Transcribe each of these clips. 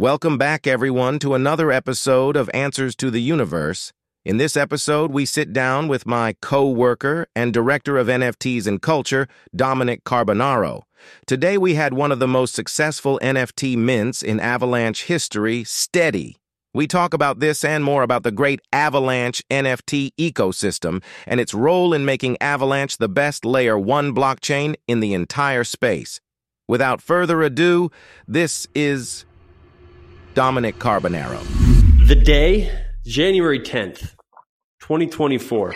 Welcome back, everyone, to another episode of Answers to the Universe. In this episode, we sit down with my co-worker and director of NFTs and culture, Dominic Carbonaro. Today, we had one of the most successful NFT mints in Avalanche history, Steady. We talk about this and more about the great Avalanche NFT ecosystem and its role in making Avalanche the best Layer 1 blockchain in the entire space. Without further ado, this is Dominic Carbonaro. The day, January 10th, 2024.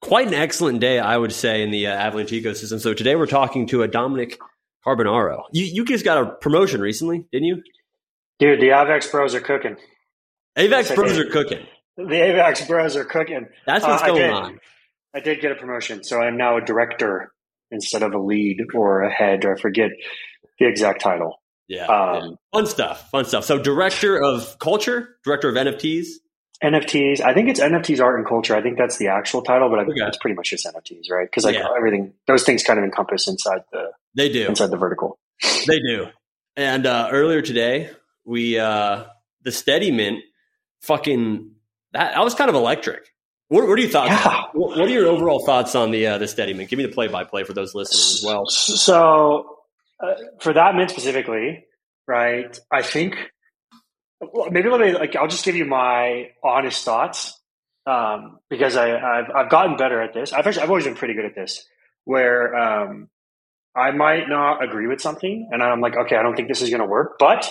Quite an excellent day, I would say, in the uh, Avalanche ecosystem. So today we're talking to a Dominic Carbonaro. You, you just got a promotion recently, didn't you? Dude, the Avax Bros are cooking. Avax yes, Bros are cooking. The Avax Bros are cooking. That's what's uh, going I on. I did get a promotion, so I'm now a director instead of a lead or a head, or I forget the exact title. Yeah, um, yeah, fun stuff, fun stuff. So, director of culture, director of NFTs, NFTs. I think it's NFTs art and culture. I think that's the actual title, but I think okay. it's pretty much just NFTs, right? Because like yeah. everything, those things kind of encompass inside the they do inside the vertical. They do. And uh, earlier today, we uh, the Steady Mint, fucking that, that was kind of electric. What, what are your thoughts? Yeah. What, what, are your overall thoughts on the uh, the Steady Mint? Give me the play by play for those listening as well. So uh, for that mint specifically, right? I think maybe let me like I'll just give you my honest thoughts um, because I, have I've gotten better at this. I've actually I've always been pretty good at this, where um, I might not agree with something, and I'm like, okay, I don't think this is going to work, but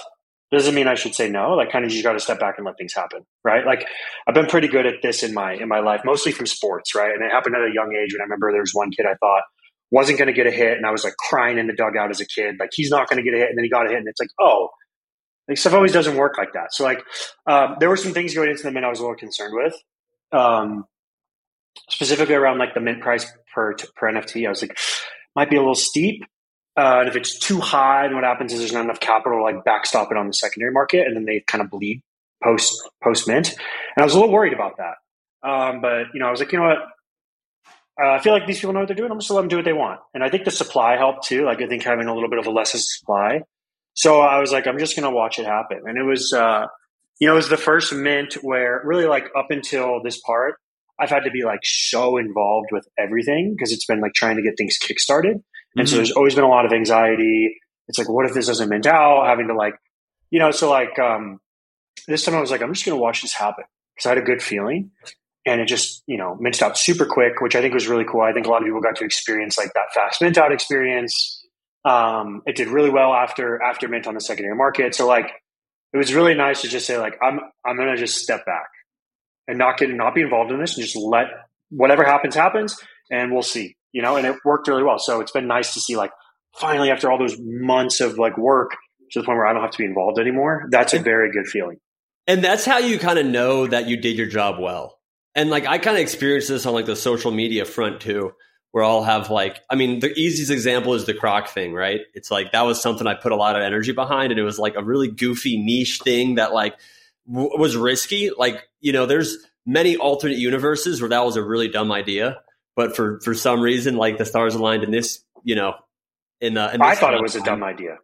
doesn't mean I should say no. Like, kind of, you got to step back and let things happen, right? Like, I've been pretty good at this in my in my life, mostly from sports, right? And it happened at a young age. When I remember there was one kid I thought wasn't going to get a hit. And I was like crying in the dugout as a kid, like he's not going to get a hit. And then he got a hit. And it's like, oh, like stuff always doesn't work like that. So like, um, there were some things going into the mint I was a little concerned with, um, specifically around like the mint price per, per NFT. I was like, might be a little steep. Uh, and if it's too high, then what happens is there's not enough capital to like backstop it on the secondary market, and then they kind of bleed post post mint. And I was a little worried about that. Um, but you know, I was like, you know what? Uh, I feel like these people know what they're doing. I'm just gonna let them do what they want. And I think the supply helped too. Like I think having a little bit of a lesser supply. So I was like, I'm just gonna watch it happen. And it was, uh, you know, it was the first mint where really like up until this part, I've had to be like so involved with everything because it's been like trying to get things kickstarted. And mm-hmm. so there's always been a lot of anxiety. It's like, what if this doesn't mint out? Having to like, you know, so like um, this time I was like, I'm just gonna watch this happen because I had a good feeling and it just you know minted out super quick, which I think was really cool. I think a lot of people got to experience like that fast mint out experience. Um, it did really well after after mint on the secondary market. So like it was really nice to just say like I'm I'm gonna just step back and not get not be involved in this and just let whatever happens happens and we'll see. You know, and it worked really well. So it's been nice to see like finally after all those months of like work to the point where I don't have to be involved anymore. That's a very good feeling. And that's how you kind of know that you did your job well and like I kind of experienced this on like the social media front too, where I'll have like, I mean, the easiest example is the croc thing, right? It's like that was something I put a lot of energy behind, and it was like a really goofy niche thing that like w- was risky. Like, you know, there's many alternate universes where that was a really dumb idea, but for for some reason, like the stars aligned in this, you know, in, uh, in I thought it was a dumb idea.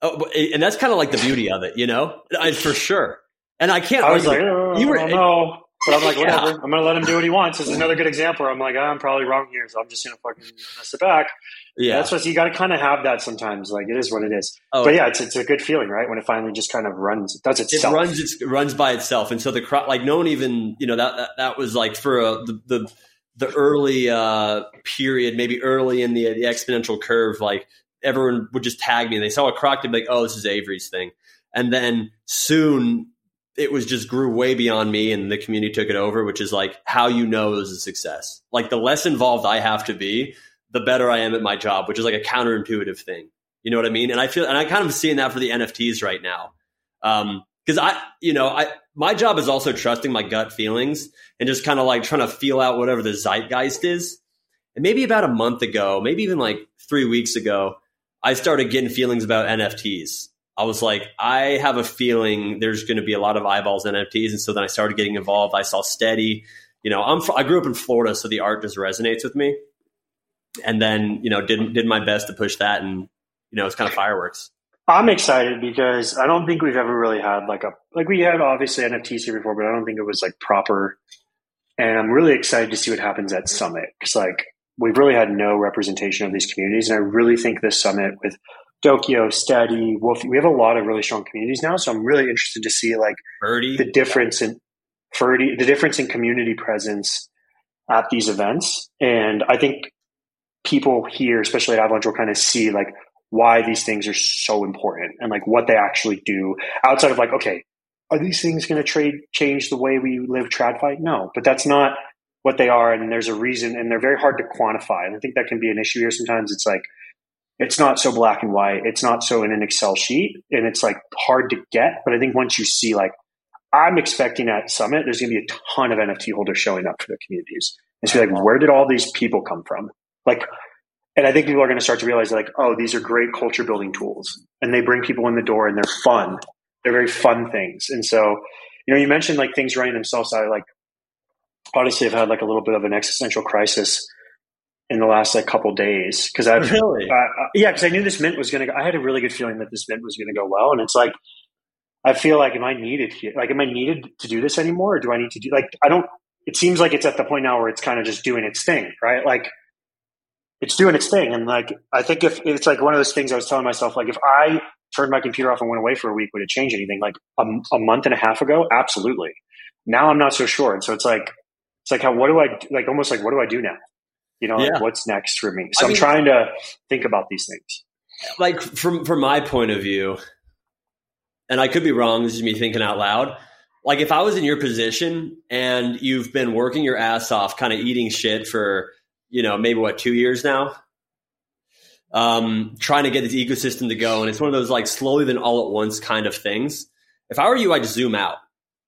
Oh, and that's kind of like the beauty of it, you know, I, for sure. And I can't. I was like, oh, you were, no. But I'm like, whatever. Yeah. I'm going to let him do what he wants. This is another good example. I'm like, oh, I'm probably wrong here, so I'm just going to fucking mess it back. Yeah, that's what you got to kind of have that sometimes. Like it is what it is. Oh, but yeah, it's it's a good feeling, right? When it finally just kind of runs, it does itself. It runs, it runs by itself, and so the crowd, like no one even, you know, that that, that was like for a, the the the early uh, period, maybe early in the the exponential curve, like everyone would just tag me. They saw a croc, they'd be like, "Oh, this is Avery's thing," and then soon it was just grew way beyond me and the community took it over, which is like how you know it was a success. Like the less involved I have to be, the better I am at my job, which is like a counterintuitive thing. You know what I mean? And I feel, and I kind of seeing that for the NFTs right now. Um, cause I, you know, I, my job is also trusting my gut feelings and just kind of like trying to feel out whatever the zeitgeist is. And maybe about a month ago, maybe even like three weeks ago, I started getting feelings about NFTs. I was like, I have a feeling there's going to be a lot of eyeballs NFTs, and so then I started getting involved. I saw Steady. You know, I'm I grew up in Florida, so the art just resonates with me. And then you know, did did my best to push that, and you know, it's kind of fireworks. I'm excited because I don't think we've ever really had like a like we had obviously NFTs here before, but I don't think it was like proper. And I'm really excited to see what happens at Summit because like we've really had no representation of these communities, and I really think this summit with Dokyo, Steady, Wolf, we have a lot of really strong communities now. So I'm really interested to see like Birdie. the difference in Ferdy, the difference in community presence at these events, and I think people here, especially at Avalanche, will kind of see like why these things are so important and like what they actually do outside of like, okay, are these things going to trade change the way we live TradFi? No, but that's not what they are, and there's a reason, and they're very hard to quantify. And I think that can be an issue here. Sometimes it's like it's not so black and white. It's not so in an Excel sheet, and it's like hard to get. But I think once you see like, I'm expecting at Summit, there's going to be a ton of NFT holders showing up for the communities. And so like, where did all these people come from? Like, and I think people are going to start to realize like, oh, these are great culture building tools, and they bring people in the door, and they're fun. They're very fun things. And so, you know, you mentioned like things running themselves. I like, honestly, I've had like a little bit of an existential crisis in the last like couple days because I've really, uh, yeah, because I knew this mint was going to. Go, I had a really good feeling that this mint was going to go well, and it's like I feel like am I needed here? Like, am I needed to do this anymore, or do I need to do like I don't? It seems like it's at the point now where it's kind of just doing its thing, right? Like it's doing its thing, and like I think if it's like one of those things I was telling myself, like if I turned my computer off and went away for a week, would it change anything? Like a, a month and a half ago, absolutely. Now I'm not so sure, and so it's like it's like how what do I like almost like what do I do now? You know, Yeah. like what's next for me? So I am trying to think about these things. like from from my point of view, and I could be wrong. This is me thinking out loud. Like if I was in your position and you've been working your ass off, kind of eating shit for you know maybe what two years now, um, trying to get this ecosystem to go, and it's one of those like slowly then all at once kind of things. If I were you, I'd zoom out.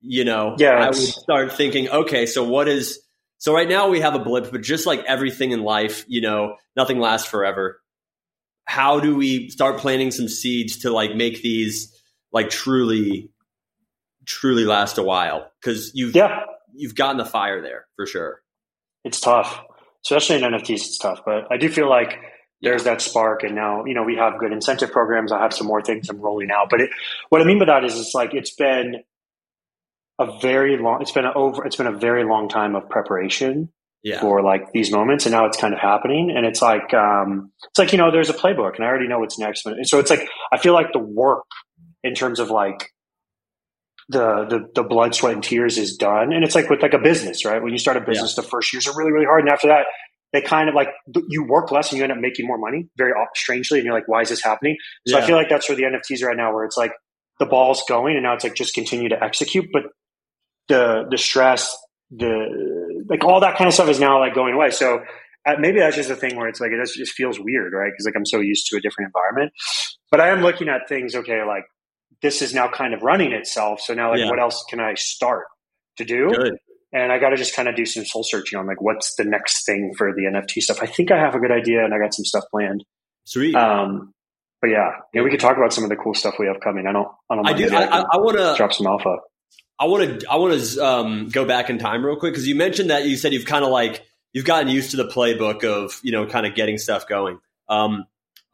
You know, Yeah, I would start thinking, okay, so what is so right now we have a blip, but just like everything in life, you know, nothing lasts forever. How do we start planting some seeds to like make these like truly, truly last a while? Because you've Yeah, you've gotten the fire there for sure. it's tough, especially in NFTs. It's tough, but I do feel like there's that spark, and now you know we have good incentive programs. I have some more things I'm rolling out, but it, what I mean by that is it's like it's been a very long. It's been a over. It's been a very long time of preparation Yeah, for like these moments, and now it's kind of happening. And it's like um, it's like you know there's a playbook, and I already know what's next. And so it's like I feel like the work in terms of like the the the blood, sweat, and tears is done. And it's like with like a business, right? When you start a business, the first years are really really hard, and after that. They kind of like you work less and you end up making more money very strangely, and you're like, "Why is this happening?" So I feel like that's where the NFTs are right now, where it's like the ball's going, and now it's like just continue to execute. But the the stress, the like all that kind of stuff is now like going away. So uh, maybe that's just a thing where it's like it just, just feels weird, right? Because like I'm so used to a different environment. But I am looking at things. Okay, like this is now kind of running itself. So now, like, Yeah. what else can I start to do? good. And I got to just kind of do some soul searching on like what's the next thing for the NFT stuff. I think I have a good idea, and I got some stuff planned. Sweet. Um, but yeah, yeah, we could talk about some of the cool stuff we have coming. I don't, I don't. I know, do. I, I, I want to. drop some alpha. I want to I want to um, go back in time real quick because you mentioned that you said you've kind of like you've gotten used to the playbook of you know kind of getting stuff going. Um,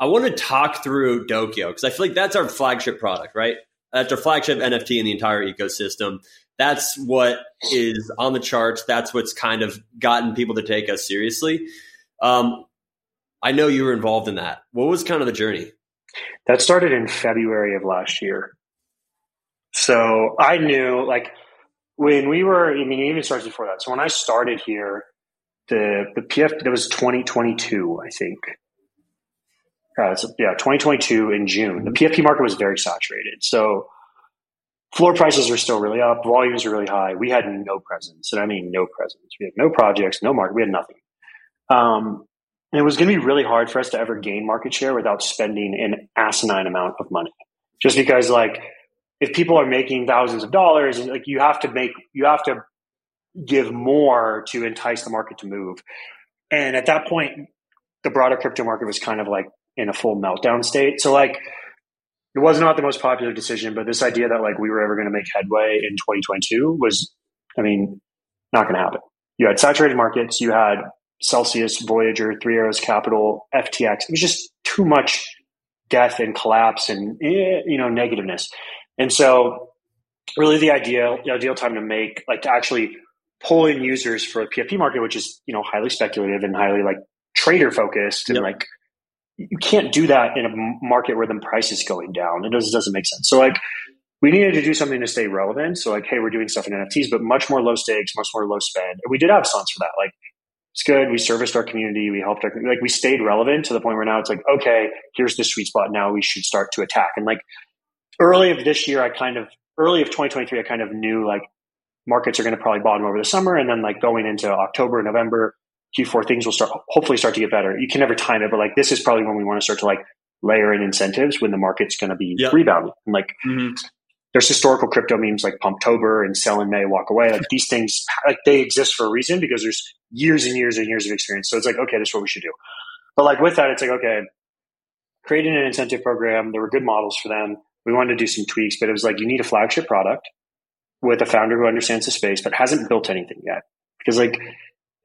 I want to talk through Dokyo because I feel like that's our flagship product, right? That's our flagship NFT in the entire ecosystem. That's what is on the charts. That's what's kind of gotten people to take us seriously. Um, I know you were involved in that. What was kind of the journey? That started in February of last year. So I knew, like, when we were, I mean, it even starts before that. So when I started here, the the PF that was 2022, I think. Uh, so, yeah, 2022 in June. The PFP market was very saturated. So floor prices were still really up, volumes were really high. We had no presence, and I mean no presence. We had no projects, no market. We had nothing. Um, and it was going to be really hard for us to ever gain market share without spending an asinine amount of money. Just because, like, if people are making thousands of dollars, like you have to make, you have to give more to entice the market to move. And at that point, the broader crypto market was kind of like in a full meltdown state. So, like, it was not the most popular decision, but this idea that like we were ever going to make headway in 2022 was, I mean, not going to happen. You had saturated markets, you had Celsius, Voyager, Three Arrows Capital, FTX. It was just too much death and collapse and eh, you know negativeness. And so, really, the ideal the ideal time to make like to actually pull in users for a PFP market, which is you know highly speculative and highly like trader focused, and yep. like you can't do that in a market where the price is going down. It doesn't doesn't make sense. So like we needed to do something to stay relevant. So like, hey, we're doing stuff in NFTs, but much more low stakes, much more low spend. And we did have songs for that. Like it's good. We serviced our community. We helped our like we stayed relevant to the point where now it's like, okay, here's the sweet spot. Now we should start to attack. And like early of this year, I kind of early of 2023, I kind of knew like markets are going to probably bottom over the summer, and then like going into October, November, Q4, things will start hopefully start to get better. You can never time it, but like this is probably when we want to start to like layer in incentives when the market's going to be yep. rebounding. And like mm-hmm. there's historical crypto memes like Pumptober and sell in May, walk away. Like these things, like they exist for a reason because there's years and years and years of experience. So it's like, okay, this is what we should do. But like with that, it's like, okay, creating an incentive program. There were good models for them. We wanted to do some tweaks, but it was like, you need a flagship product with a founder who understands the space, but hasn't built anything yet. Because like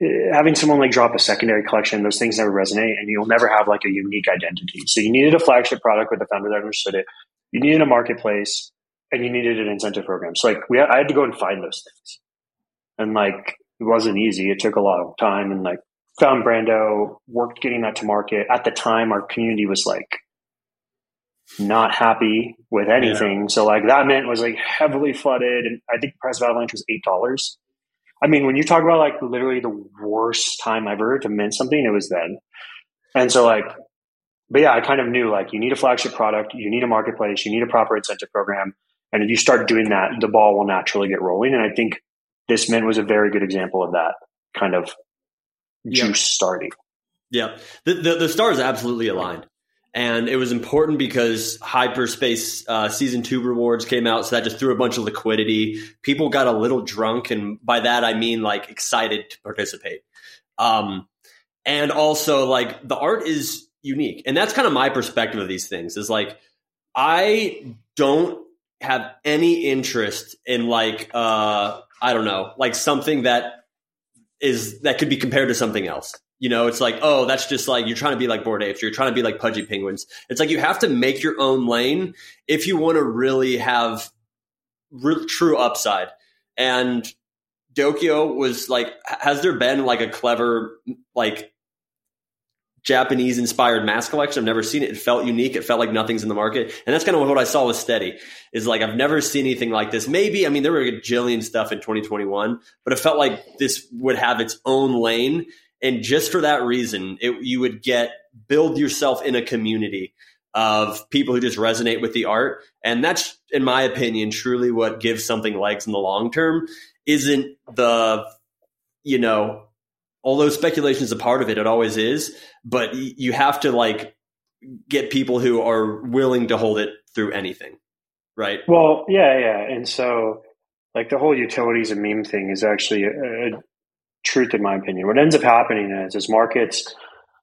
eh, having someone like drop a secondary collection, those things never resonate and you'll never have like a unique identity. So you needed a flagship product with a founder that understood it. You needed a marketplace and you needed an incentive program. So like we, I had to go and find those things. And like, it wasn't easy. It took a lot of time and like found Brando, worked getting that to market. At the time, our community was like not happy with anything. Yeah. So like that mint was like heavily flooded. And I think the price of Avalanche was $8 I mean, when you talk about like literally the worst time ever to mint something, it was then. And so like, but yeah, I kind of knew like you need a flagship product, you need a marketplace, you need a proper incentive program. And if you start doing that, the ball will naturally get rolling. And I think this mint was a very good example of that kind of juice yep. starting. Yeah. The, the, the stars absolutely aligned and it was important because hyperspace uh, season two rewards came out so that just threw a bunch of liquidity. People got a little drunk and by that i mean like excited to participate. Um, and also like the art is unique and that's kind of my perspective of these things is like i don't have any interest in like uh i don't know like something that is that could be compared to something else you know, it's like, oh, that's just like you're trying to be like Bored Apes, you're trying to be like Pudgy Penguins. It's like you have to make your own lane if you want to really have re- true upside. And Dokyo was like, has there been like a clever, like Japanese inspired mask collection? I've never seen it. It felt unique. It felt like nothing's in the market. And that's kind of what I saw with Steady is like, I've never seen anything like this. Maybe, I mean, there were a jillion stuff in 2021, but it felt like this would have its own lane and just for that reason, it, you would get build yourself in a community of people who just resonate with the art. And that's, in my opinion, truly what gives something legs in the long term. Isn't the, you know, although speculation is a part of it, it always is, but you have to like get people who are willing to hold it through anything. Right. Well, yeah, yeah. And so, like the whole utilities and meme thing is actually a, truth, in my opinion. What ends up happening is as markets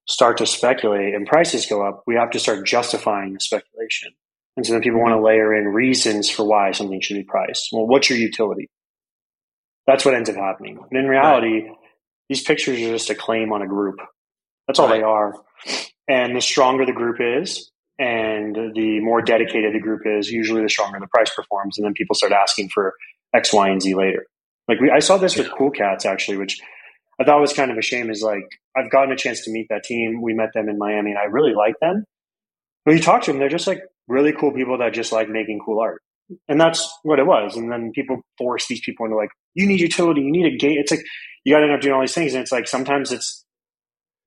start to speculate and prices go up, we have to start justifying the speculation. And so then people want to layer in reasons for why something should be priced. Well, what's your utility? That's what ends up happening. And in reality, right. these pictures are just a claim on a group. That's all right. they are. And the stronger the group is, and the more dedicated the group is, usually the stronger the price performs. And then people start asking for X, Y, and Z later. Like we, I saw this with Cool Cats actually, which I thought was kind of a shame. Is like I've gotten a chance to meet that team. We met them in Miami, and I really like them. When you talk to them, they're just like really cool people that just like making cool art, and that's what it was. And then people force these people into like, you need utility, you need a gate. It's like you got to end up doing all these things, and it's like sometimes it's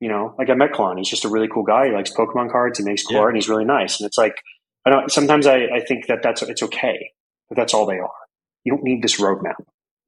you know, like I met Clon. He's just a really cool guy. He likes Pokemon cards. He makes cool yeah. art, and he's really nice. And it's like I don't. Sometimes I, I think that that's it's okay, but that's all they are. You don't need this roadmap.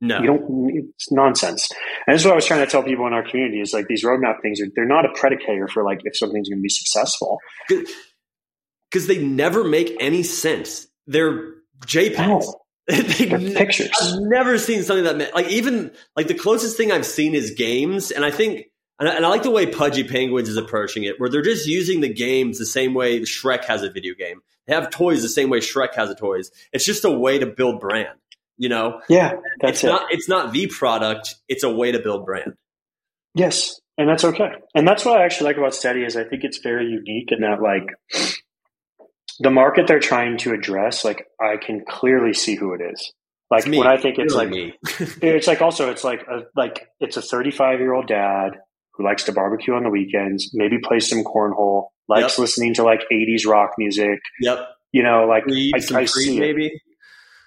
No, you don't. It's nonsense. And this is what I was trying to tell people in our community is like these roadmap things are they're not a predicator for like if something's going to be successful because they never make any sense. They're JPEGs. No. they are pictures. I've never seen something that like even like the closest thing I've seen is games, and I think and I, and I, like the way Pudgy Penguins is approaching it, where they're just using the games the same way Shrek has a video game. They have toys the same way Shrek has a toys. It's just a way to build brand. You know, yeah, that's it's it. Not, it's not the product; it's a way to build brand. Yes, and that's okay. And that's what I actually like about Steady is I think it's very unique in that like the market they're trying to address, like I can clearly see who it is. Like when I think it's like me. it's like also it's like a, like it's a 35 year old dad who likes to barbecue on the weekends, maybe play some cornhole, likes Yep. listening to like 80s rock music. yep. You know, like I, I see it. maybe.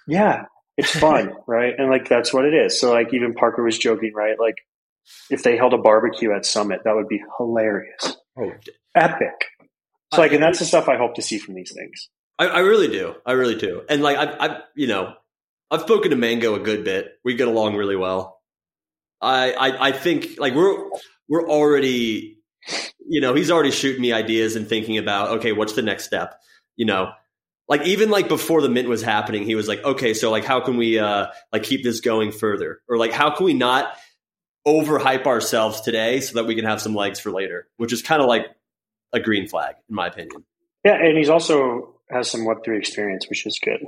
Yeah, it's fun, right? And like that's what it is. So like even Parker was joking, right? Like if they held a barbecue at Summit, that would be hilarious, Oh, epic. So like, and that's the stuff I hope to see from these things. I, I really do. I really do. And like I've, I've you know, I've spoken to Mango a good bit. We get along really well. I, I I think like we're we're already you know, he's already shooting me ideas and thinking about, okay, what's the next step? You know, like even like before the mint was happening, he was like, okay, so like how can we uh like keep this going further? Or like how can we not overhype ourselves today so that we can have some legs for later? Which is kind of like a green flag, in my opinion. Yeah, and he's also has some Web three experience, which is good.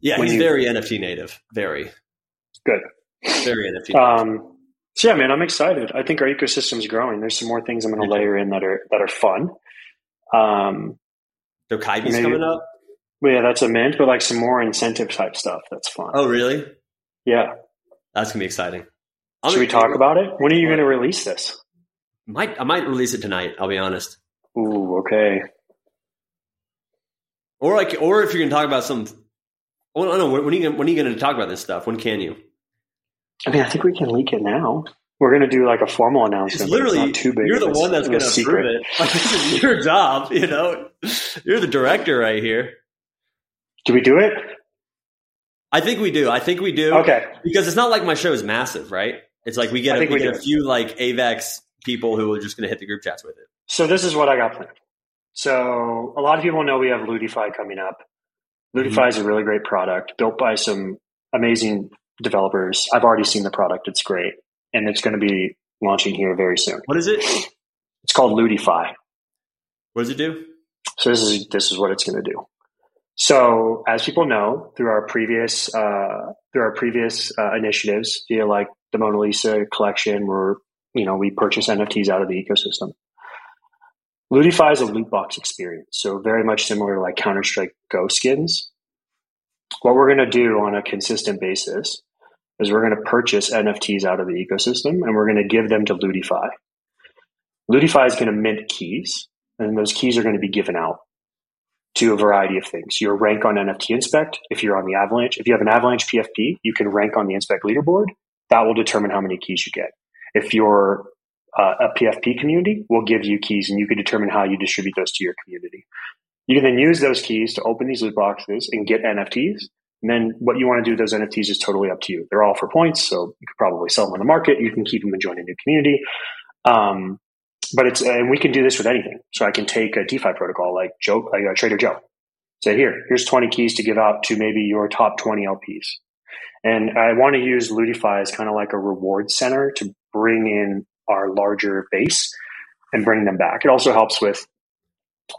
Yeah, When he's you- very NFT native. Very. Good. Very NFT. Um, so yeah, man, I'm excited. I think our ecosystem's growing. There's some more things I'm going to layer in that are that are fun. Um, So Kaibi's coming up. But yeah, that's a mint, but like some more incentive type stuff. That's fun. Oh, really? Yeah. That's gonna be exciting. Should we talk about it? When are you going to release this? Might I might release it tonight. I'll be honest. Ooh, okay. Or like, or if you're gonna talk about some. Oh no, no. When are you gonna, when are you going to talk about this stuff? When can you? I mean, I think we can leak it now. We're going to do like a formal announcement. but literally not too big. you're the one that's going to secret. it. Like this is your job. You know, you're the director right here. Do we do it? I think we do. I think we do. Okay. Because it's not like my show is massive, right? It's like we get a, we we get a few like AVAX people who are just going to hit the group chats with it. So this is what I got planned. So a lot of people know we have Ludify coming up. Mm-hmm. Ludify is a really great product built by some amazing developers. I've already seen the product. It's great. And it's going to be launching here very soon. What is it? It's called Ludify. What does it do? So this is this is what it's going to do. So as people know through our previous uh, through our previous uh, initiatives, via like the Mona Lisa collection, where you know we purchase NFTs out of the ecosystem. Ludify is a loot box experience, so very much similar to like Counter Strike Go skins. What we're going to do on a consistent basis is we're going to purchase NFTs out of the ecosystem and we're going to give them to Ludify. Ludify is going to mint keys, and those keys are going to be given out to a variety of things. Your rank on NFT Inspect, if you're on the Avalanche, if you have an Avalanche PFP, you can rank on the Inspect leaderboard. That will determine how many keys you get. If you're uh, a PFP community, we'll give you keys and you can determine how you distribute those to your community. You can then use those keys to open these loot boxes and get NFTs. And then what you want to do with those NFTs is totally up to you. They're all for points, so you could probably sell them on the market. You can keep them and join a new community. Um, but it's and we can do this with anything. So I can take a DeFi protocol like Joe, like uh, Trader Joe. Say here, here's 20 keys to give out to maybe your top 20 LPs. And I want to use Ludify as kind of like a reward center to bring in our larger base and bring them back. It also helps with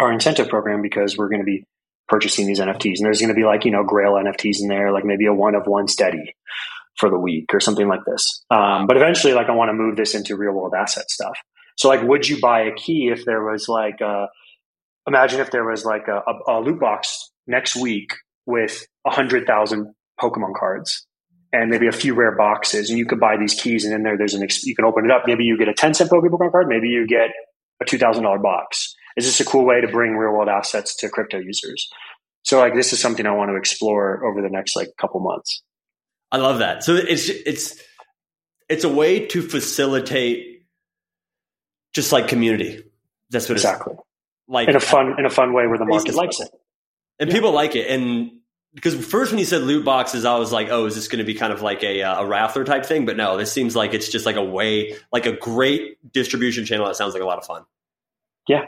our incentive program because we're going to be purchasing these NFTs. And there's going to be like, you know, grail NFTs in there, like maybe a one of one steady for the week or something like this. Um, but eventually, like, I want to move this into real world asset stuff. So, like, would you buy a key if there was like, a, imagine if there was like a, a, loot box next week with a hundred thousand Pokemon cards and maybe a few rare boxes, and you could buy these keys, and in there, there's an ex- you can open it up. Maybe you get a ten cent Pokemon card, maybe you get a two thousand dollar box. Is this a cool way to bring real world assets to crypto users? So, like, this is something I want to explore over the next like couple months. I love that. So it's it's it's a way to facilitate just like community. That's what Exactly like in a fun in a fun way where the market likes it. and people like it. And because first when you said loot boxes, I was like, oh, is this going to be kind of like a uh, a Raffler type thing? But no, this seems like it's just like a way, like a great distribution channel. That sounds like a lot of fun. Yeah.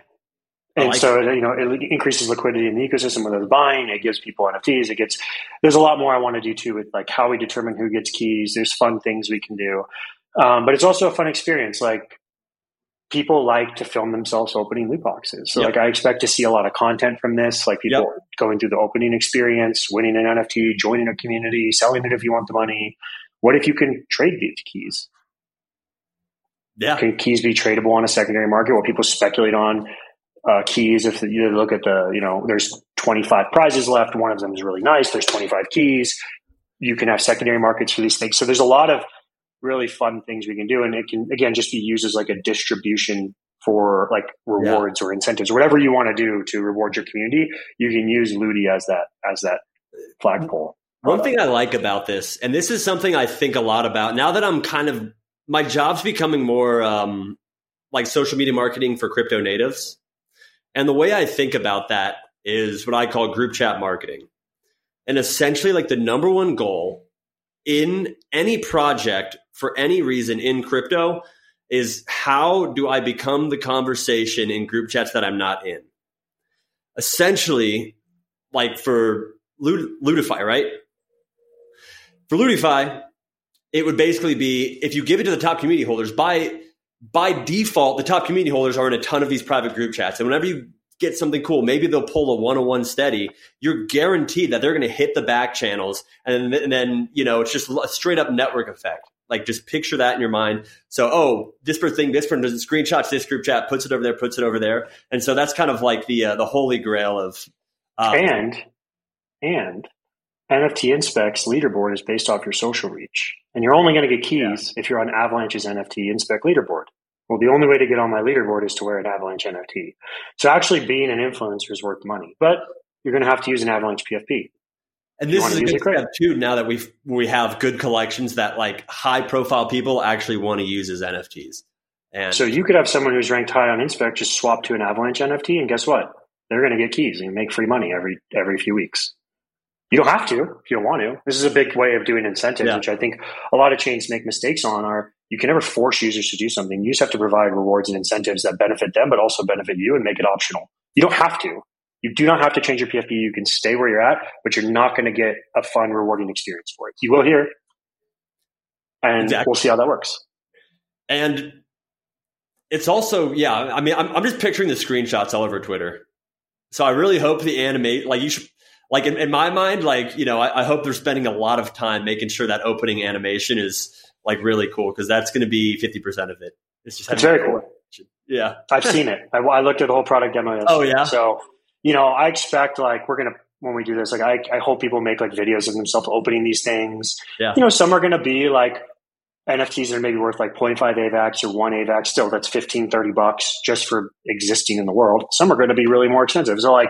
And like so, you know, it increases liquidity in the ecosystem when there's buying. It gives people NFTs. It gets, there's a lot more I want to do too with like how we determine who gets keys. There's fun things we can do. Um, but it's also a fun experience. Like people like to film themselves opening loot boxes. So Yep. like I expect to see a lot of content from this, like people going through the opening experience, winning an NFT, joining a community, selling it if you want the money. What if you can trade these keys? Yeah, Can keys be tradable on a secondary market? What people speculate on uh, keys. If you look at the, you know, there's 25 prizes left. One of them is really nice. There's 25 keys. You can have secondary markets for these things. So there's a lot of really fun things we can do. And it can, again, just be used as like a distribution for like rewards yeah. or incentives, whatever you want to do to reward your community. You can use Ludi as that, as that flagpole. One thing I like about this, and this is something I think a lot about now that I'm kind of, my job's becoming more um, like social media marketing for crypto natives. And the way I think about that is what I call group chat marketing. And essentially, like the number one goal in any project for any reason in crypto is how do I become the conversation in group chats that I'm not in? Essentially, like for Ludify, right? For Ludify, it would basically be if you give it to the top community holders by by default, the top community holders are in a ton of these private group chats. And whenever you get something cool, maybe they'll pull a one on one steady, you're guaranteed that they're going to hit the back channels. And and then, you know, it's just a straight up network effect. Like just picture that in your mind. So, oh, this person thing, this person doesn't screenshots this group chat, puts it over there, puts it over there. And so that's kind of like the, uh, the holy grail of. Um, and, and NFT Inspect's leaderboard is based off your social reach. And you're only going to get keys yeah. if you're on Avalanche's NFT Inspect leaderboard. Well, the only way to get on my leaderboard is to wear an Avalanche NFT. So actually being an influencer is worth money, but you're going to have to use an Avalanche PFP. And this is a good step too. Now that we we have good collections that like high profile people actually want to use as NFTs. And so you could have someone who's ranked high on Inspect just swap to an Avalanche NFT, and guess what? They're going to get keys and make free money every every few weeks. You don't have to if you don't want to. This is a big way of doing incentives, yeah. which I think a lot of chains make mistakes on. Are you can never force users to do something. You just have to provide rewards and incentives that benefit them, but also benefit you and make it optional. You don't have to. You do not have to change your PFP. You can stay where you're at, but you're not going to get a fun, rewarding experience for it. You will here, and exactly. we'll see how that works. And it's also, yeah, I mean, I'm, I'm just picturing the screenshots all over Twitter. So I really hope the animate, like you should, like in, in my mind, like, you know, I, I hope they're spending a lot of time making sure that opening animation is like really cool because that's going to be 50% of it. It's just it's very cool. Yeah. I've seen it. I, I, looked at the whole product demo. Yesterday. Oh, yeah. So, you know, I expect like we're to, when we do this, like I, I hope people make like videos of themselves opening these things. Yeah. You know, some are to be like NFTs that are maybe worth like 0.5 AVAX or one AVAX. Still, that's 15, 30 bucks just for existing in the world. Some are to be really more expensive. So like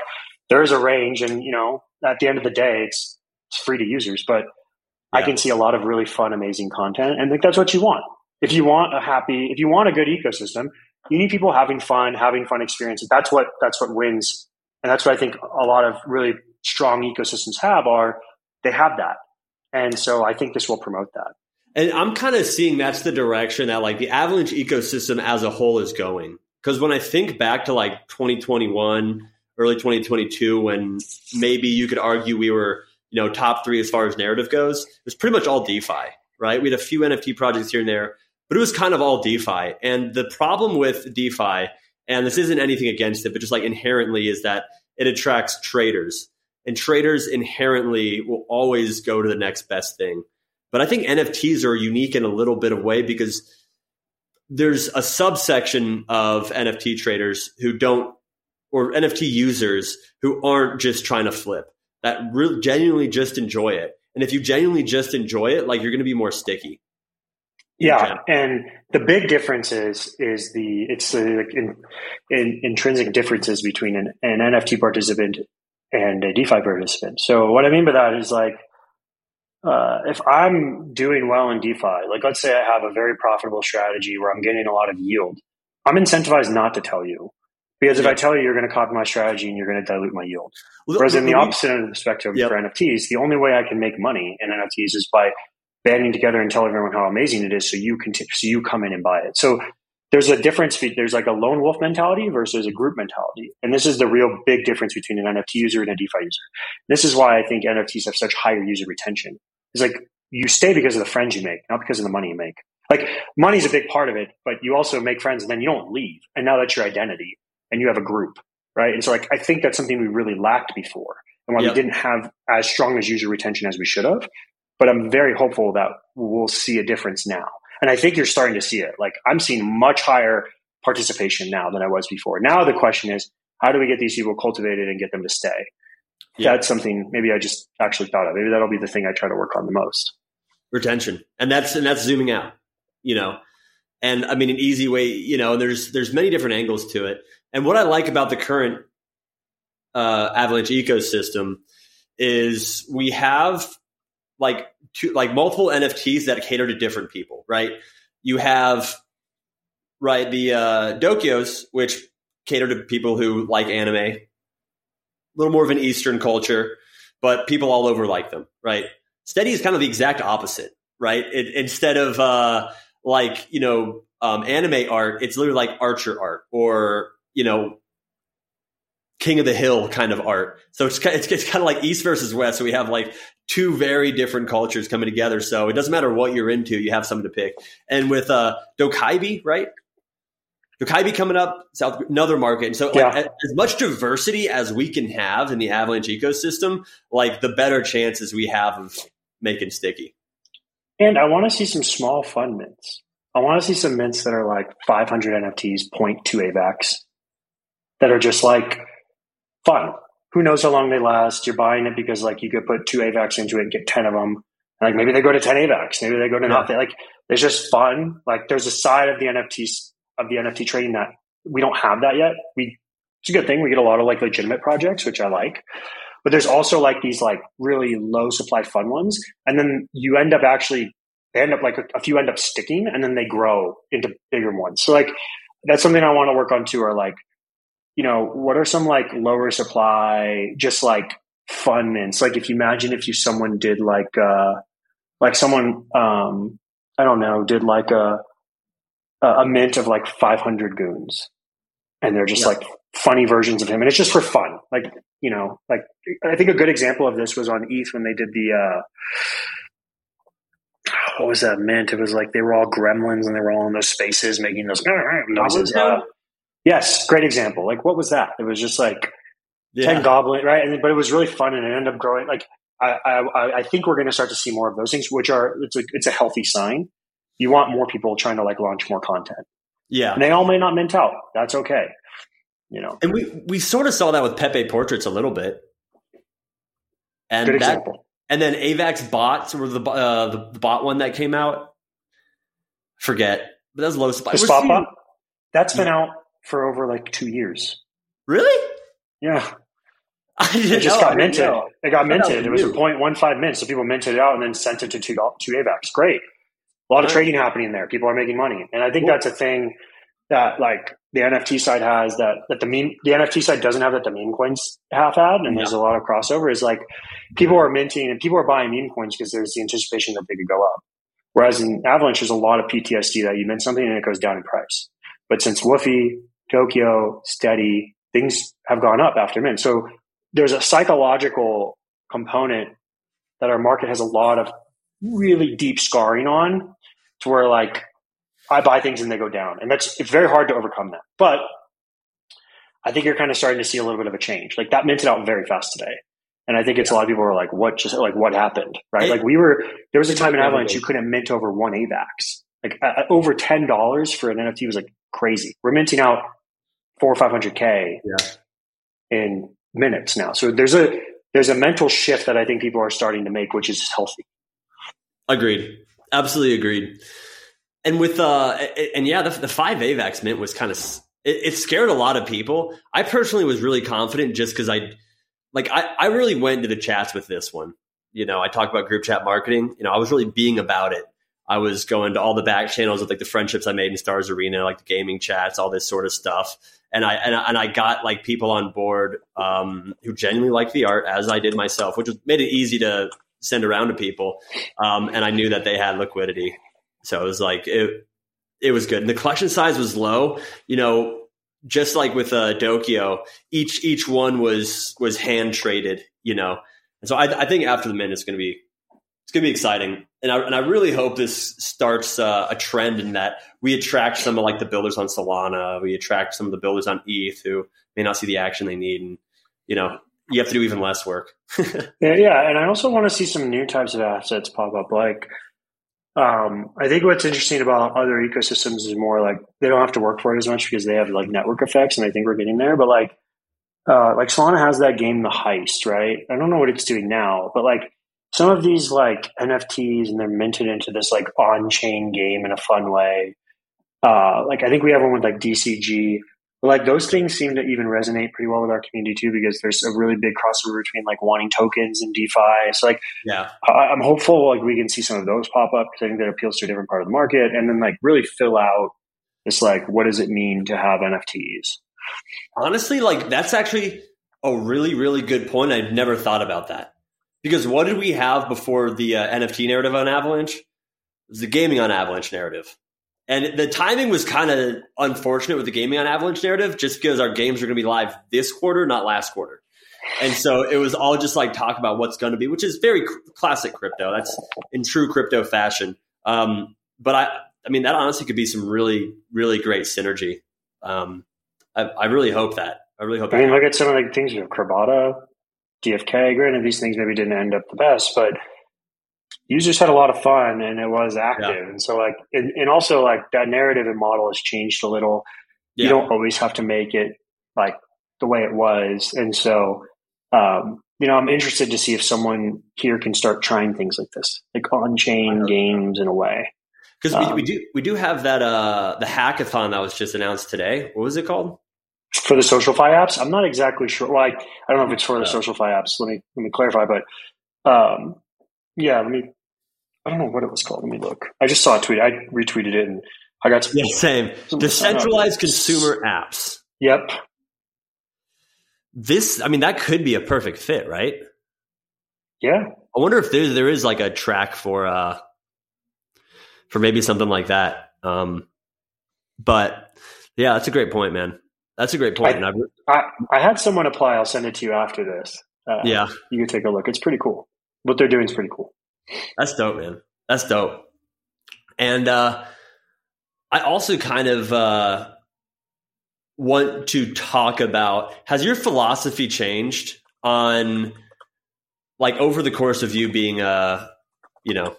there is a range and, you know, at the end of the day, it's, it's free to users, but yeah. I can see a lot of really fun, amazing content. And I think that's what you want. If you want a happy, if you want a good ecosystem, you need people having fun, having fun experiences. That's what, that's what wins. And that's what I think a lot of really strong ecosystems have are they have that. And so I think this will promote that. And I'm kind of seeing that's the direction that like the Avalanche ecosystem as a whole is going. Because when I think back to like 2021, early 2022 when maybe you could argue we were you know top three as far as narrative goes. It was pretty much all DeFi, right? We had a few NFT projects here and there, but it was kind of all DeFi. And the problem with DeFi, and this isn't anything against it, but just like inherently is that it attracts traders. And traders inherently will always go to the next best thing. But I think NFTs are unique in a little bit of way because there's a subsection of NFT traders who don't or NFT users who aren't just trying to flip, that really genuinely just enjoy it. And if you genuinely just enjoy it, like you're going to be more sticky. Yeah, and the big difference is is the it's the like in, in, intrinsic differences between an, an NFT participant and a DeFi participant. So what I mean by that is like uh, if I'm doing well in DeFi, like let's say I have a very profitable strategy where I'm getting a lot of yield, I'm incentivized not to tell you because if I tell you you're going to copy my strategy and you're going to dilute my yield. Whereas in the opposite end of the spectrum yep. for NFTs, the only way I can make money in NFTs is by banding together and telling everyone how amazing it is so you can t- so you come in and buy it. So there's a difference there's like a lone wolf mentality versus a group mentality. And this is the real big difference between an NFT user and a DeFi user. This is why I think NFTs have such higher user retention. It's like you stay because of the friends you make, not because of the money you make. Like money's a big part of it, but you also make friends and then you don't leave. And now that's your identity and you have a group, right? And so like, I think that's something we really lacked before and why yep. we didn't have as strong as user retention as we should have. But I'm very hopeful that we'll see a difference now. And I think you're starting to see it. Like I'm seeing much higher participation now than I was before. Now the question is, how do we get these people cultivated and get them to stay? Yeah. That's something maybe I just actually thought of. Maybe that'll be the thing I try to work on the most. Retention, and that's and that's zooming out. You know, and I mean an easy way. You know, there's there's many different angles to it. And what I like about the current uh, Avalanche ecosystem is we have like two, like multiple NFTs that cater to different people, right? You have right the uh, Dokyos, which cater to people who like anime, a little more of an Eastern culture, but people all over like them, right? Steady is kind of the exact opposite, right? It, instead of uh, like you know um, anime art, it's literally like Archer art or you know king of the hill kind of art. So it's it's, it's kind of like East versus West. So we have like two very different cultures coming together. So it doesn't matter what you're into, you have something to pick. And with uh, Dokaibi, right? Dokaibi coming up, South another market. And so like, yeah. as much diversity as we can have in the Avalanche ecosystem, like the better chances we have of making sticky. And I want to see some small fun mints. I want to see some mints that are like 500 NFTs, 0.2 AVAX, that are just like fun. Who knows how long they last? You're buying it because like you could put two AVAX into it and get 10 of them. And, like maybe they go to 10 AVAX, maybe they go to yeah. nothing. Like it's just fun. Like there's a side of the NFTs of the NFT trading that we don't have that yet. We it's a good thing. We get a lot of like legitimate projects, which I like. But there's also like these like really low supply fun ones. And then you end up actually they end up like a, a few end up sticking and then they grow into bigger ones. So like that's something I want to work on too, are like you know, what are some like lower supply, just like fun mints? Like if you imagine if you someone did like uh like someone um I don't know, did like a a mint of like 500 goons and they're just yeah. like funny versions of him and it's just for fun like you know like i think a good example of this was on eth when they did the uh what was that mint it was like they were all gremlins and they were all in those spaces making those noises uh, Yes, great example. Like, what was that? It was just like yeah. ten goblin, right? And but it was really fun, and it ended up growing. Like, I I, I think we're going to start to see more of those things, which are it's a it's a healthy sign. You want more people trying to like launch more content. Yeah, and they all may not mint out. That's okay. You know, and we we sort of saw that with Pepe portraits a little bit. And Good that, example. And then Avax bots were the uh, the, the bot one that came out. Forget, but that's low spot. The spot bot. That's been out for over like two years. Really? Yeah. I didn't it just know. got minted. It got minted. It was a 0.15 mint. So people minted it out and then sent it to two, two AVAX. Great. A lot of trading happening there. People are making money. And I think cool. that's a thing that like the NFT side has that, that the meme, the NFT side doesn't have that the meme coins have had. And yeah. there's a lot of crossover is like people are minting and people are buying meme coins because there's the anticipation that they could go up. Whereas in Avalanche, there's a lot of PTSD that you mint something and it goes down in price. But since Woofy Dokyo, steady, things have gone up after mint. So there's a psychological component that our market has a lot of really deep scarring on to where like I buy things and they go down. And that's it's very hard to overcome that. But I think you're kind of starting to see a little bit of a change. Like that minted out very fast today. And I think it's a lot of people are like, what just like what happened? Right. like we were there was a time in Avalanche you couldn't mint over one AVAX. Like uh, over ten dollars for an NFT was like crazy. We're minting out four or five hundred k yeah. in minutes now. So there's a there's a mental shift that I think people are starting to make, which is healthy. Agreed. Absolutely agreed. And with uh and yeah, the, the five AVAX mint was kind of it, it, scared a lot of people. I personally was really confident just because I like I, I really went into the chats with this one. You know, I talked about group chat marketing. You know, I was really being about it. I was going to all the back channels of like the friendships I made in Stars Arena, like the gaming chats, all this sort of stuff. And I and, and I got like people on board um, who genuinely liked the art, as I did myself, which was, made it easy to send around to people. Um, and I knew that they had liquidity, so it was like it it was good. And the collection size was low. You know, just like with uh, Dokyo, each each one was was hand traded. You know, and so I, I think after the mint, it's going to be it's going to be exciting. And I, and I really hope this starts uh, a trend in that we attract some of like the builders on Solana, we attract some of the builders on ETH who may not see the action they need, and you know you have to do even less work. yeah, yeah, and I also want to see some new types of assets pop up. Like, um, I think what's interesting about other ecosystems is more like they don't have to work for it as much because they have like network effects, and I think we're getting there. But like uh, like Solana has that game, The Heist, right? I don't know what it's doing now, but like some of these like NFTs and they're minted into this like on chain game in a fun way. Uh, like I think we have one with like DCG. But like those things seem to even resonate pretty well with our community too, because there's a really big crossover between like wanting tokens and DeFi. So like, yeah, I, am hopeful like we can see some of those pop up because I think that appeals to a different part of the market, and then like really fill out this like what does it mean to have NFTs? Honestly, like that's actually a really really good point. I've never thought about that because what did we have before the uh, NFT narrative on Avalanche? It was the gaming on Avalanche narrative. And the timing was kind of unfortunate with the gaming on Avalanche narrative, just because our games are going to be live this quarter, not last quarter. And so it was all just like talk about what's going to be, which is very classic crypto. That's in true crypto fashion. Um, but I, I mean, that honestly could be some really, really great synergy. Um, I, I, really hope that. I really hope. I mean, look at some of the things you know, DFK. Granted, these things maybe didn't end up the best, but users had a lot of fun and it was active. Yeah. And so like, and, and, also like that narrative and model has changed a little. Yeah. You don't always have to make it like the way it was. And so, um, you know, I'm interested to see if someone here can start trying things like this, like on chain games in a way. Because we, um, we do we do have that uh the hackathon that was just announced today. What was it called? For the SocialFi apps, I'm not exactly sure. Well, I, I don't know if it's for the SocialFi apps. Let me let me clarify. But um, yeah, let me. I don't know what it was called. Let me look. I just saw a tweet. I retweeted it, and I got some, yeah, same decentralized consumer apps. Yep. This, I mean, that could be a perfect fit, right? Yeah. I wonder if there there is like a track for uh for maybe something like that. Um, but yeah, that's a great point, man. That's a great point. I, I, I, had someone apply. I'll send it to you after this. Uh, yeah, you can take a look. It's pretty cool what they're doing is pretty cool. That's dope, man. That's dope. And uh, I also kind of uh, want to talk about has your philosophy changed on like over the course of you being uh you know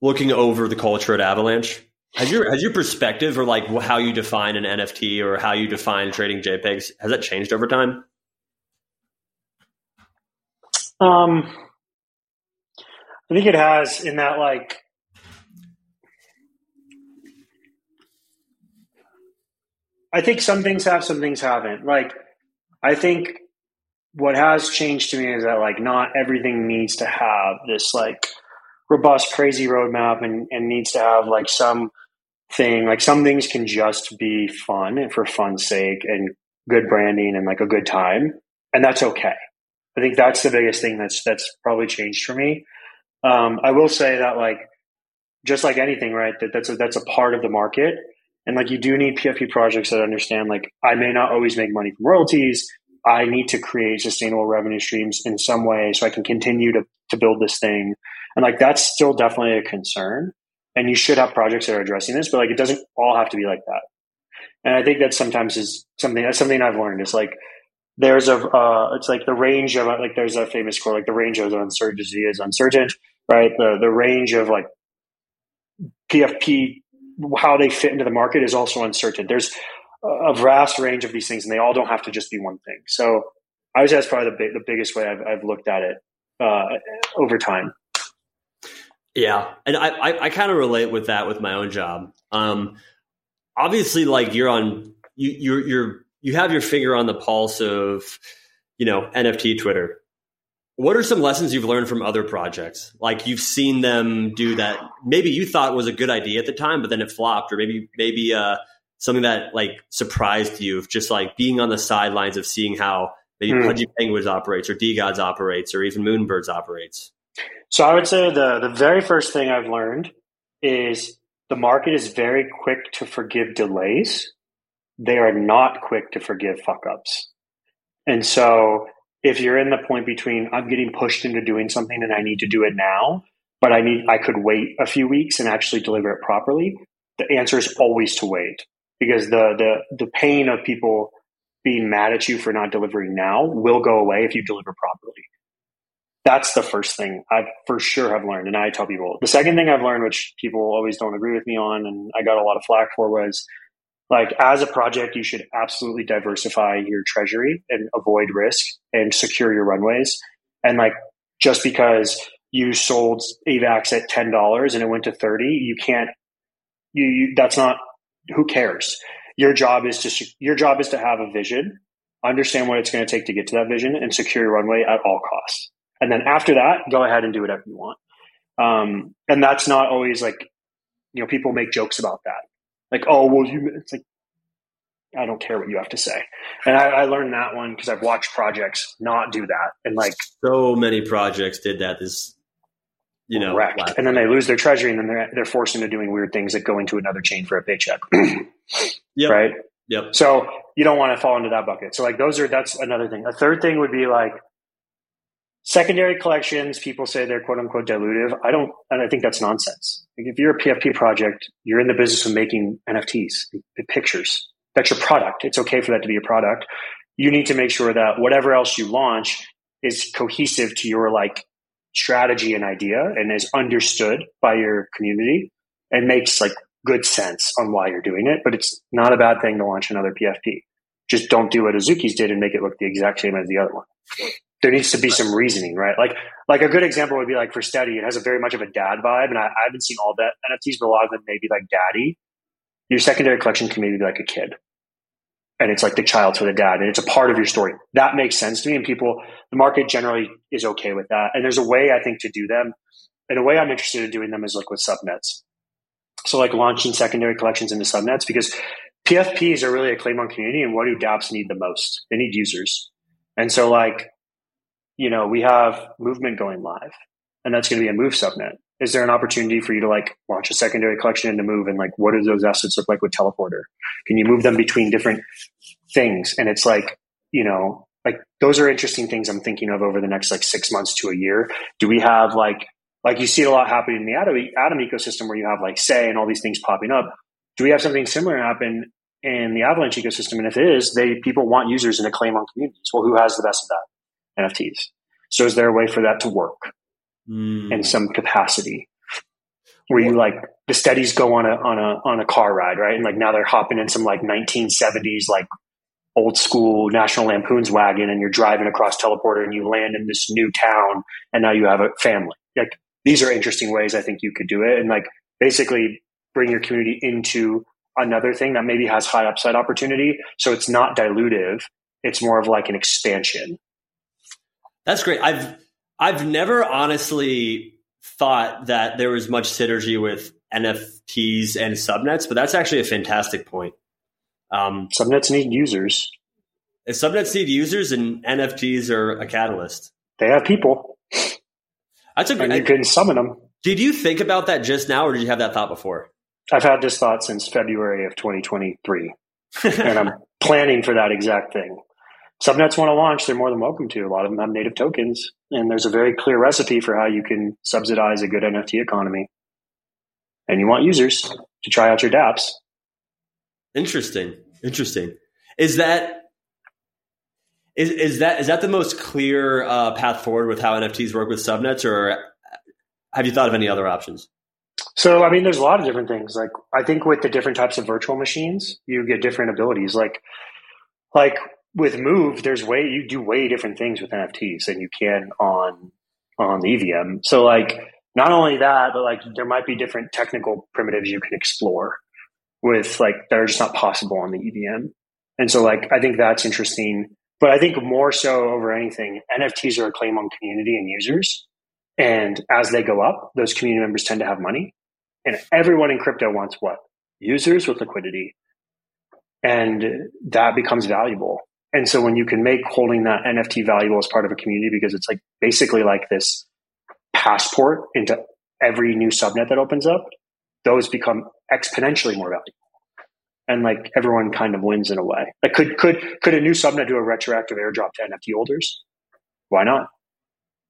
looking over the culture at Avalanche? Has your has your perspective or like how you define an NFT or how you define trading JPEGs has that changed over time? Um, I think it has in that like I think some things have, some things haven't. Like I think what has changed to me is that like not everything needs to have this like robust, crazy roadmap and, and needs to have like some thing. Like some things can just be fun and for fun's sake and good branding and like a good time. And that's okay. I think that's the biggest thing that's that's probably changed for me. Um, I will say that like just like anything, right? That that's a, that's a part of the market, and like you do need PFP projects that understand like I may not always make money from royalties. I need to create sustainable revenue streams in some way so I can continue to to build this thing, and like that's still definitely a concern. And you should have projects that are addressing this, but like it doesn't all have to be like that. And I think that sometimes is something that's something I've learned. Is like there's a uh, it's like the range of like there's a famous quote like the range of uncertainty is uncertain right? The the range of like pfp how they fit into the market is also uncertain. There's a vast range of these things and they all don't have to just be one thing. So i would say that's probably the, the biggest way I've, I've looked at it uh, over time yeah and i i, I kind of relate with that with my own job um obviously like you're on you you're you're you have your finger on the pulse of, you know, NFT Twitter. What are some lessons you've learned from other projects? Like you've seen them do that. Maybe you thought was a good idea at the time, but then it flopped, or maybe maybe uh, something that like surprised you of just like being on the sidelines of seeing how maybe hmm. Pudgy Penguins operates, or DeGods operates, or even Moonbirds operates. So I would say the the very first thing I've learned is the market is very quick to forgive delays they are not quick to forgive fuck ups. And so if you're in the point between I'm getting pushed into doing something and I need to do it now, but I need I could wait a few weeks and actually deliver it properly, the answer is always to wait because the the the pain of people being mad at you for not delivering now will go away if you deliver properly. That's the first thing I for sure have learned, and I tell people. The second thing I've learned, which people always don't agree with me on, and I got a lot of flack for, was like as a project, you should absolutely diversify your treasury and avoid risk and secure your runways. And like just because you sold AVAX at ten dollars and it went to thirty, you can't. You, you that's not. Who cares? Your job is to your job is to have a vision, understand what it's going to take to get to that vision, and secure your runway at all costs. And then after that, go ahead and do whatever you want. Um, and that's not always like, you know, people make jokes about that. Like, oh, well, you, it's like, I don't care what you have to say. And I, I learned that one because I've watched projects not do that. And like, so many projects did that this, you know, wrecked. and then they lose their treasury and then they're, they're forced into doing weird things that go into another chain for a paycheck. yep. Right. Yep. So you don't want to fall into that bucket. So like those are, that's another thing. A third thing would be like, secondary collections, people say they're quote unquote dilutive. I don't, and I think that's nonsense. Like if you're a PFP project, you're in the business of making NFTs, pictures. That's your product. It's okay for that to be a product. You need to make sure that whatever else you launch is cohesive to your like strategy and idea and is understood by your community and makes like good sense on why you're doing it. But it's not a bad thing to launch another PFP. Just don't do what Azuki's did and make it look the exact same as the other one there needs to be some reasoning, right? Like, like a good example would be like for Steady, it has a very much of a dad vibe, and I, I haven't seen all that NFTs, but a lot of them maybe like daddy. Your secondary collection can maybe be like a kid, and it's like the child for the dad, and it's a part of your story. That makes sense to me, and people, the market generally is okay with that. And there's a way I think to do them, and a way I'm interested in doing them is like with subnets. So like launching secondary collections into subnets because PFPs are really a claim on community, and what do DApps need the most? They need users. And so like you know, we have movement going live and that's going to be a move subnet. Is there an opportunity for you to like launch a secondary collection into move and like what do those assets look like with teleporter? Can you move them between different things? And it's like, you know, like those are interesting things I'm thinking of over the next like six months to a year. Do we have like, like you see a lot happening in the Atom, Atom ecosystem where you have like Sei and all these things popping up. Do we have something similar happen in the Avalanche ecosystem? And if it is, they people want users in a claim on communities. Well, who has the best of that? NFTs. So is there a way for that to work mm. in some capacity? Where you like the studies go on a on a on a car ride, right? And like now they're hopping in some like 1970s like old school National Lampoon's wagon, and you're driving across teleporter, and you land in this new town, and now you have a family. Like these are interesting ways I think you could do it, and like basically bring your community into another thing that maybe has high upside opportunity. So it's not dilutive; it's more of like an expansion. That's great. I've I've never honestly thought that there was much synergy with NFTs and subnets, but that's actually a fantastic point. Um, subnets need users. Subnets need users, and NFTs are a catalyst. They have people. That's a great. you can summon them. Did you think about that just now, or did you have that thought before? I've had this thought since February of 2023, and I'm planning for that exact thing subnets want to launch, they're more than welcome to. A lot of them have native tokens, and there's a very clear recipe for how you can subsidize a good NFT economy. And you want users to try out your dApps. Interesting. Interesting. Is that is is that is that the most clear uh, path forward with how NFTs work with subnets, or have you thought of any other options? So, I mean, there's a lot of different things. Like, I think with the different types of virtual machines, you get different abilities. Like, like with Move, there's way you do way different things with NFTs than you can on on the EVM. So like not only that, but like there might be different technical primitives you can explore with like that are just not possible on the EVM. And so like I think that's interesting. But I think more so over anything, NFTs are a claim on community and users. And as they go up, those community members tend to have money. And everyone in crypto wants what? Users with liquidity. And that becomes valuable. And so when you can make holding that NFT valuable as part of a community, because it's like basically like this passport into every new subnet that opens up, those become exponentially more valuable. And like everyone kind of wins in a way. Like could could could a new subnet do a retroactive airdrop to NFT holders? Why not?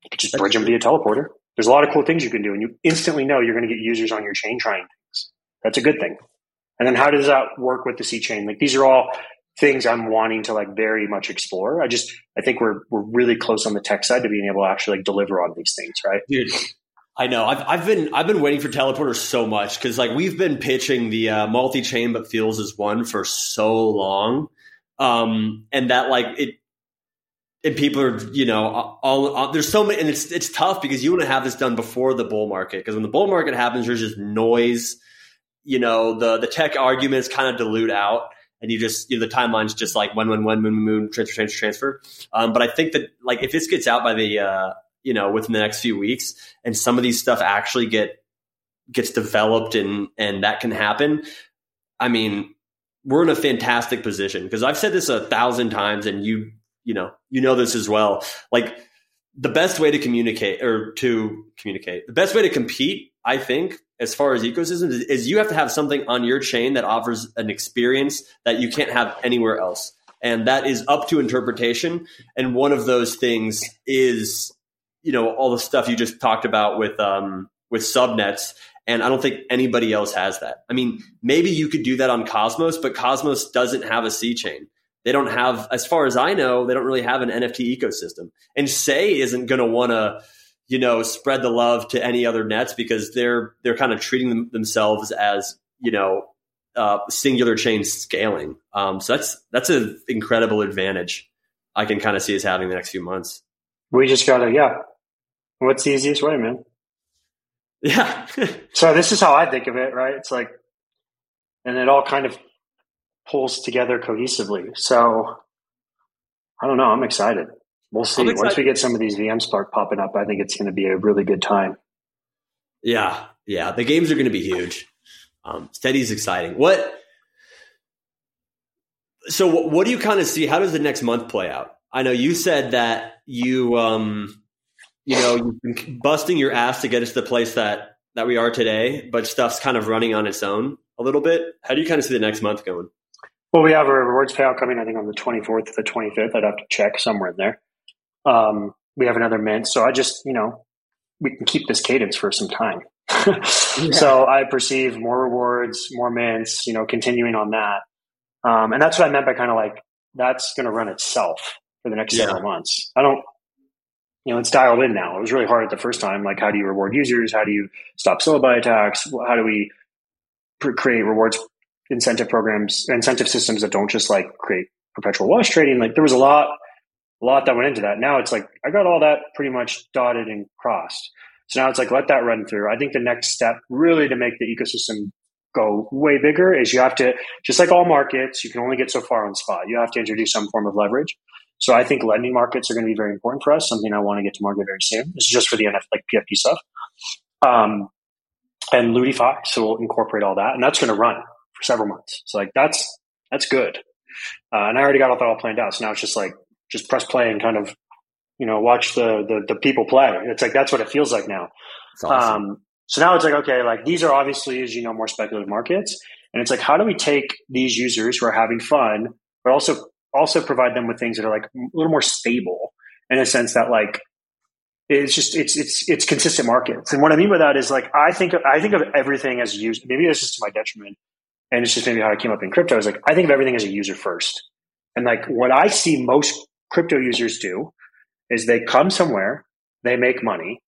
You could just bridge them via teleporter. There's a lot of cool things you can do, and you instantly know you're going to get users on your chain trying things. That's a good thing. And then how does that work with the C chain? Like these are all things I'm wanting to like very much explore. I just I think we're we're really close on the tech side to being able to actually like deliver on these things, right? Dude, I know. I've I've been I've been waiting for teleporter so much because like we've been pitching the uh, multi chain but feels as one for so long, um, and that like it. And people are, you know, all, all there's so many, and it's it's tough because you want to have this done before the bull market because when the bull market happens, there's just noise. You know, the the tech arguments kind of dilute out, and you just you know the timeline's just like when when when moon moon transfer transfer transfer. Um, but I think that like if this gets out by the uh, you know within the next few weeks and some of these stuff actually get gets developed and and that can happen i mean we're in a fantastic position because i've said this a thousand times and you you know you know this as well like the best way to communicate or to communicate the best way to compete i think as far as ecosystems is, is you have to have something on your chain that offers an experience that you can't have anywhere else and that is up to interpretation and one of those things is you know all the stuff you just talked about with um, with subnets and I don't think anybody else has that. I mean, maybe you could do that on Cosmos, but Cosmos doesn't have a C chain. They don't have, as far as I know, they don't really have an NFT ecosystem. And Sei isn't going to want to, you know, spread the love to any other nets because they're they're kind of treating them, themselves as you know uh, singular chain scaling. Um, so that's that's an incredible advantage I can kind of see us having the next few months. We just gotta, yeah, What's the easiest way, man? Yeah. so this is how I think of it, right? It's like, and it all kind of pulls together cohesively. So I don't know. I'm excited. We'll see. Once we get some of these VM Spark popping up, I think it's going to be a really good time. Yeah. Yeah. The games are going to be huge. Um, Steady's exciting. What? So what, what do you kind of see? How does the next month play out? I know you said that you, um, you know, you've been busting your ass to get us to the place that that we are today, but stuff's kind of running on its own a little bit. How do you kind of see the next month going? Well, we have a rewards payout coming, I think, on the 24th to the 25th. I'd have to check somewhere in there. Um, we have another mint. So I just, you know, we can keep this cadence for some time. yeah. So I perceive more rewards, more mints, you know, continuing on that. Um, and that's what I meant by kind of like, that's going to run itself for the next yeah. several months. I don't, you know, it's dialed in now. It was really hard at the first time. Like, how do you reward users? How do you stop Sybil attacks? How do we pr- create rewards incentive programs, incentive systems that don't just like create perpetual wash trading? Like, there was a lot, a lot that went into that. Now it's like I got all that pretty much dotted and crossed. So now it's like let that run through. I think the next step, really, to make the ecosystem go way bigger, is you have to just like all markets, you can only get so far on spot. You have to introduce some form of leverage. So I think lending markets are going to be very important for us. Something I want to get to market very soon. This is just for the NF like PFP stuff. Um, and Lootify. So we'll incorporate all that, and that's going to run for several months. So like that's that's good. Uh, and I already got all that all planned out. So now it's just like just press play and kind of you know watch the the, the people play. It's like that's what it feels like now. Awesome. Um, so now it's like okay, like these are obviously as you know more speculative markets, and it's like how do we take these users who are having fun, but also also provide them with things that are like a little more stable in a sense that like it's just it's it's it's consistent markets. And what I mean by that is like I think of, I think of everything as used. Maybe that's just to my detriment, and it's just maybe how I came up in crypto. Is like I think of everything as a user first, and like what I see most crypto users do is they come somewhere, they make money,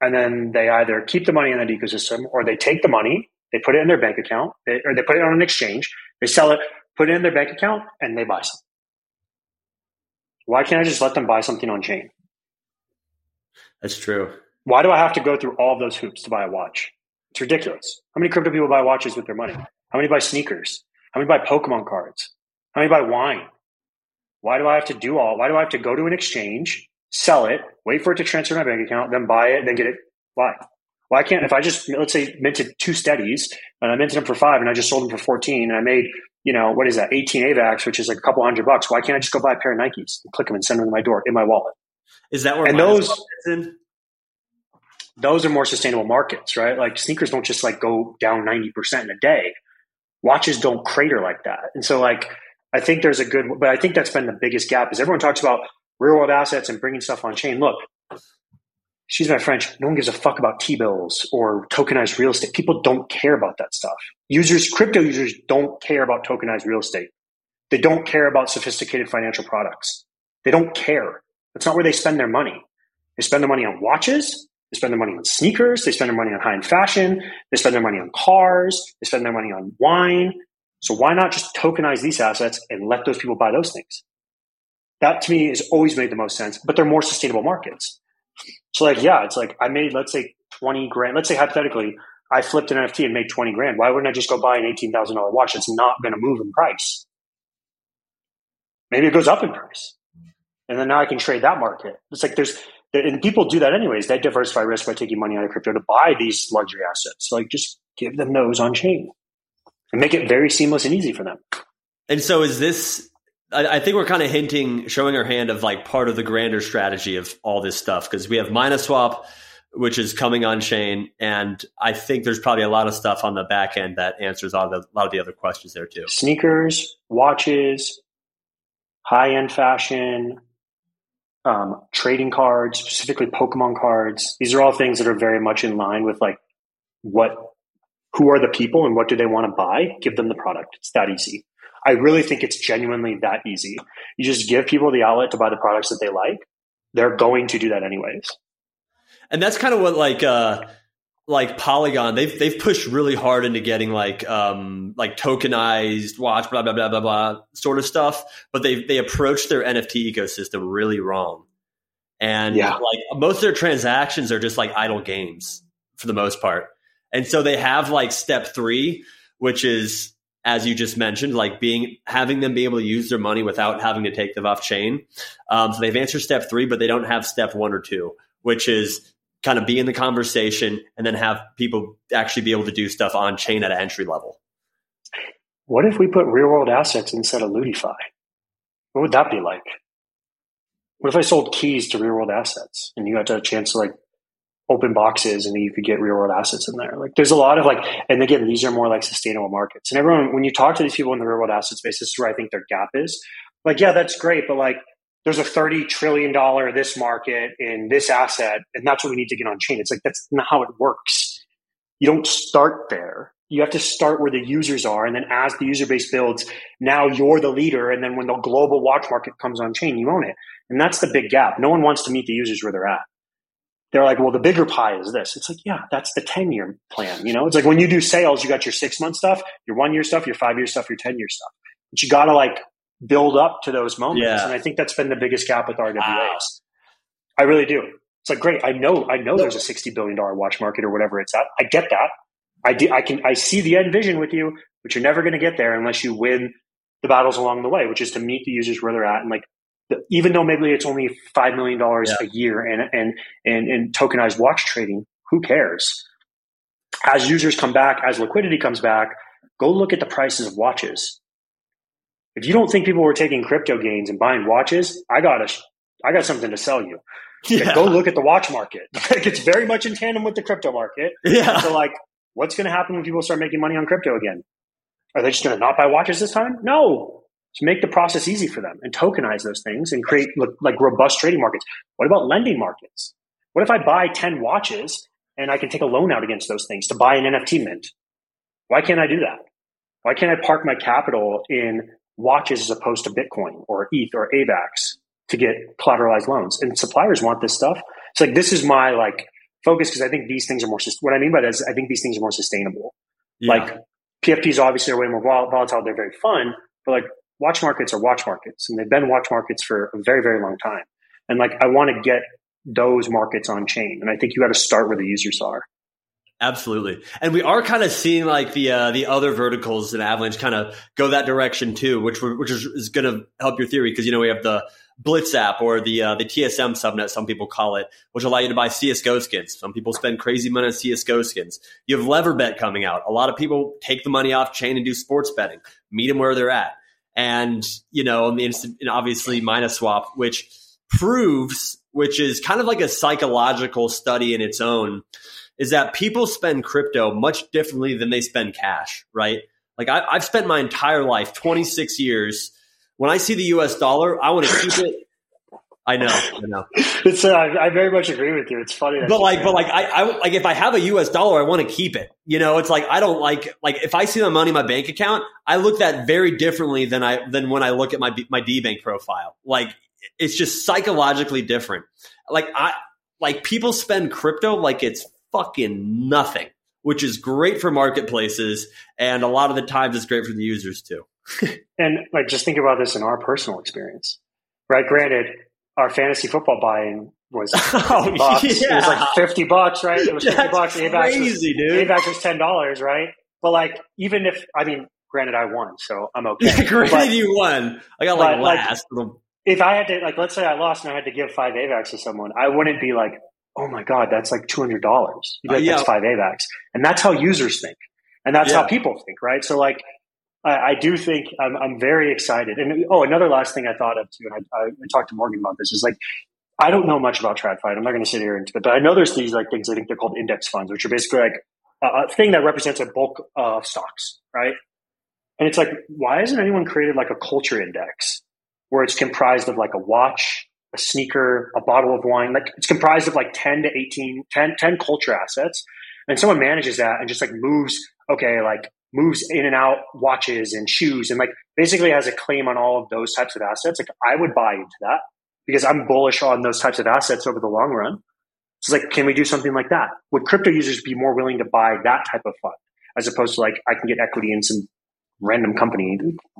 and then they either keep the money in that ecosystem or they take the money, they put it in their bank account, they, or they put it on an exchange, they sell it put it in their bank account, and they buy something. Why can't I just let them buy something on chain? That's true. Why do I have to go through all of those hoops to buy a watch? It's ridiculous. How many crypto people buy watches with their money? How many buy sneakers? How many buy Pokemon cards? How many buy wine? Why do I have to do all? Why do I have to go to an exchange, sell it, wait for it to transfer to my bank account, then buy it, then get it? Why? Why can't if I just let's say minted two steadies and I minted them for five and I just sold them for fourteen and I made you know what is that eighteen AVAX which is like a couple hundred bucks? Why can't I just go buy a pair of Nikes and click them and send them to my door in my wallet? Is that where and those those are more sustainable markets, right? Like sneakers don't just like go down ninety percent in a day. Watches don't crater like that, and so like I think there's a good, but I think that's been the biggest gap is everyone talks about real world assets and bringing stuff on chain. Look, excuse my French, no one gives a fuck about T bills or tokenized real estate. People don't care about that stuff. Users, crypto users don't care about tokenized real estate. They don't care about sophisticated financial products. They don't care. That's not where they spend their money. They spend their money on watches They spend their money on sneakers. They spend their money on high end fashion. They spend their money on cars. They spend their money on wine. So why not just tokenize these assets and let those people buy those things? That to me has always made the most sense, but they're more sustainable markets. So like, yeah, it's like I made, let's say 20 grand. Let's say hypothetically, I flipped an NFT and made 20 grand. Why wouldn't I just go buy an $18,000 watch that's not going to move in price? Maybe it goes up in price. And then now I can trade that market. It's like there's, and people do that anyways. They diversify risk by taking money out of crypto to buy these luxury assets. Like just give them those on chain and make it very seamless and easy for them. And so is this, I, think we're kind of hinting, showing our hand of like part of the grander strategy of all this stuff because we have Minaswap, which is coming on chain. And I think there's probably a lot of stuff on the back end that answers all the, a lot of the other questions there too. Sneakers, watches, high end fashion, um, trading cards, specifically Pokemon cards. These are all things that are very much in line with like what, who are the people and what do they want to buy? Give them the product. It's that easy. I really think it's genuinely that easy. You just give people the outlet to buy the products that they like. They're going to do that anyways. And that's kind of what like uh like Polygon, they've they've pushed really hard into getting like um like tokenized watch, blah blah blah blah blah sort of stuff. But they they approach their NFT ecosystem really wrong. And yeah. like most of their transactions are just like idle games for the most part. And so they have like step three, which is as you just mentioned, like being having them be able to use their money without having to take them off chain. Um, so they've answered step three, but they don't have step one or two, which is kind of be in the conversation and then have people actually be able to do stuff on chain at an entry level. What if we put real world assets instead of Lootify? What would that be like? What if I sold keys to real world assets and you got a chance to like open boxes and you could get real world assets in there? Like there's a lot of like, and again, these are more like sustainable markets. And everyone, when you talk to these people in the real world asset space, this is where I think their gap is. Like, yeah, that's great, but like there's a $30 trillion this market in this asset, and that's what we need to get on chain. It's like, that's not how it works. You don't start there. You have to start where the users are. And then as the user base builds, now you're the leader. And then when the global watch market comes on chain, you own it. And that's the big gap. No one wants to meet the users where they're at. They're like, well, the bigger pie is this. It's like, yeah, that's the 10 year plan. You know, it's like when you do sales, you got your six month stuff, your one year stuff, your five year stuff, your 10 year stuff. But you got to like build up to those moments. Yeah. And I think that's been the biggest gap with RWAs. Wow. I really do. It's like great. I know. I know there's a sixty billion dollar watch market or whatever it's at. I get that. I do, I can. I see the end vision with you, but you're never going to get there unless you win the battles along the way, which is to meet the users where they're at. And like, even though maybe it's only five million dollars yeah. a year and and and and tokenized watch trading, who cares? As users come back, as liquidity comes back, go look at the prices of watches if you don't think people were taking crypto gains and buying watches, I got a, I got something to sell you. Yeah. Go look at the watch market. Like it's very much in tandem with the crypto market. Yeah. So like, what's going to happen when people start making money on crypto again? Are they just going to not buy watches this time? No. To make the process easy for them and tokenize those things and create like robust trading markets. What about lending markets? What if I buy 10 watches and I can take a loan out against those things to buy an NFT mint? Why can't I do that? Why can't I park my capital in watches as opposed to Bitcoin or ETH or AVAX to get collateralized loans. And suppliers want this stuff. It's like this is my like focus because I think these things are more. What I mean by that is I think these things are more sustainable. Yeah. Like PFPs obviously are way more volatile. They're very fun, but like watch markets are watch markets, and they've been watch markets for a very very long time. And like I want to get those markets on chain, and I think you got to start where the users are. Absolutely, and we are kind of seeing like the uh, the other verticals in Avalanche kind of go that direction too, which which is, is going to help your theory because you know we have the Blitz app or the uh, the TSM subnet, some people call it, which allow you to buy CS:GO skins. Some people spend crazy money on CS:GO skins. You have LeverBet coming out. A lot of people take the money off chain and do sports betting. Meet them where they're at, and you know, the instant, and obviously Minaswap, which proves, which is kind of like a psychological study in its own is that people spend crypto much differently than they spend cash, right? Like I, have spent my entire life, 26 years. When I see the US dollar, I want to keep it. I know, I know. It's, uh, I very much agree with you. It's funny, but like, but like, I, I like if I have a U.S. dollar, I want to keep it. You know, it's like I don't like like if I see the money in my bank account, I look at that very differently than I than when I look at my my DeBank profile. Like it's just psychologically different. Like I like people spend crypto like it's fucking nothing, which is great for marketplaces, and a lot of the times it's great for the users too. and like, just think about this in our personal experience, right? Granted, our fantasy football buying was oh, bucks. Yeah. It was like fifty bucks, right? It was fifty That's bucks. Crazy, was, dude. AVAX was ten dollars, right? But like, even if I mean, granted, I won, so I'm okay. Yeah, granted, but, you won. I got like last. Like, if I had to, like, let's say I lost and I had to give five AVAX to someone, I wouldn't be like, oh my god, that's like two hundred dollars. Like, uh, yeah. That's five AVAX, and that's how users think, and that's yeah. how people think, right? So like. I, I do think I'm, I'm, very excited. And oh, another last thing I thought of too, and I, I, I talked to Morgan about this is like I don't know much about TradFi. I'm not going to sit here it, but I know there's these like things. I think they're called index funds, which are basically like a, a thing that represents a bulk of stocks, right? And it's like, why hasn't anyone created like a culture index where it's comprised of like a watch, a sneaker, a bottle of wine? Like it's comprised of like 10 to 18, 10, 10 culture assets. And someone manages that and just like moves, okay, like moves in and out watches and shoes and like basically has a claim on all of those types of assets. Like I would buy into that because I'm bullish on those types of assets over the long run. So it's like, can we do something like that? Would crypto users be more willing to buy that type of fund as opposed to like, I can get equity in some random company?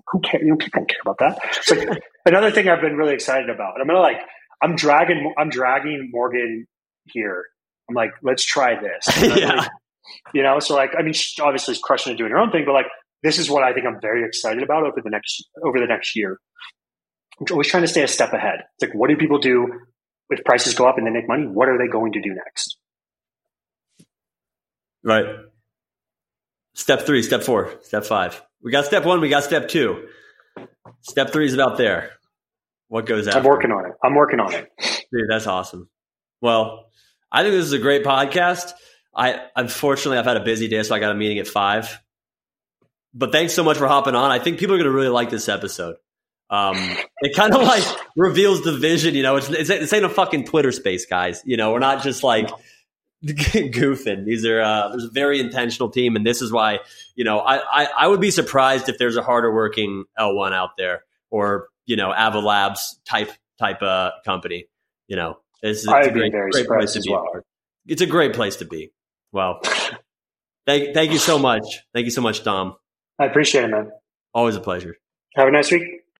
Who cares? You know, people don't care about that. It's like another thing I've been really excited about. I'm gonna like, I'm dragging, I'm dragging Morgan here. I'm like, let's try this. yeah. You know, so like, I mean, obviously she's crushing and doing her own thing, but like, this is what I think I'm very excited about over the next, over the next year. I'm always trying to stay a step ahead. It's like, what do people do if prices go up and they make money? What are they going to do next? Right. Step three, step four, step five. We got step one, we got step two. Step three is about there. What goes after? I'm working on it. I'm working on it. Dude, that's awesome. Well, I think this is a great podcast. I unfortunately I've had a busy day, so I got a meeting at five. But thanks so much for hopping on. I think people are going to really like this episode. Um, it kind of like reveals the vision. You know, it's, it's this ain't a fucking Twitter space, guys. You know, we're not just like goofing. These are uh, there's a very intentional team, and this is why you know I, I, I would be surprised if there's a harder working L1 out there or you know Ava Labs type type uh, company. You know, it's, it's a great, great place to be. Well. It's a great place to be. Well, thank thank you so much. Thank you so much, Dom. I appreciate it, man. Always a pleasure. Have a nice week.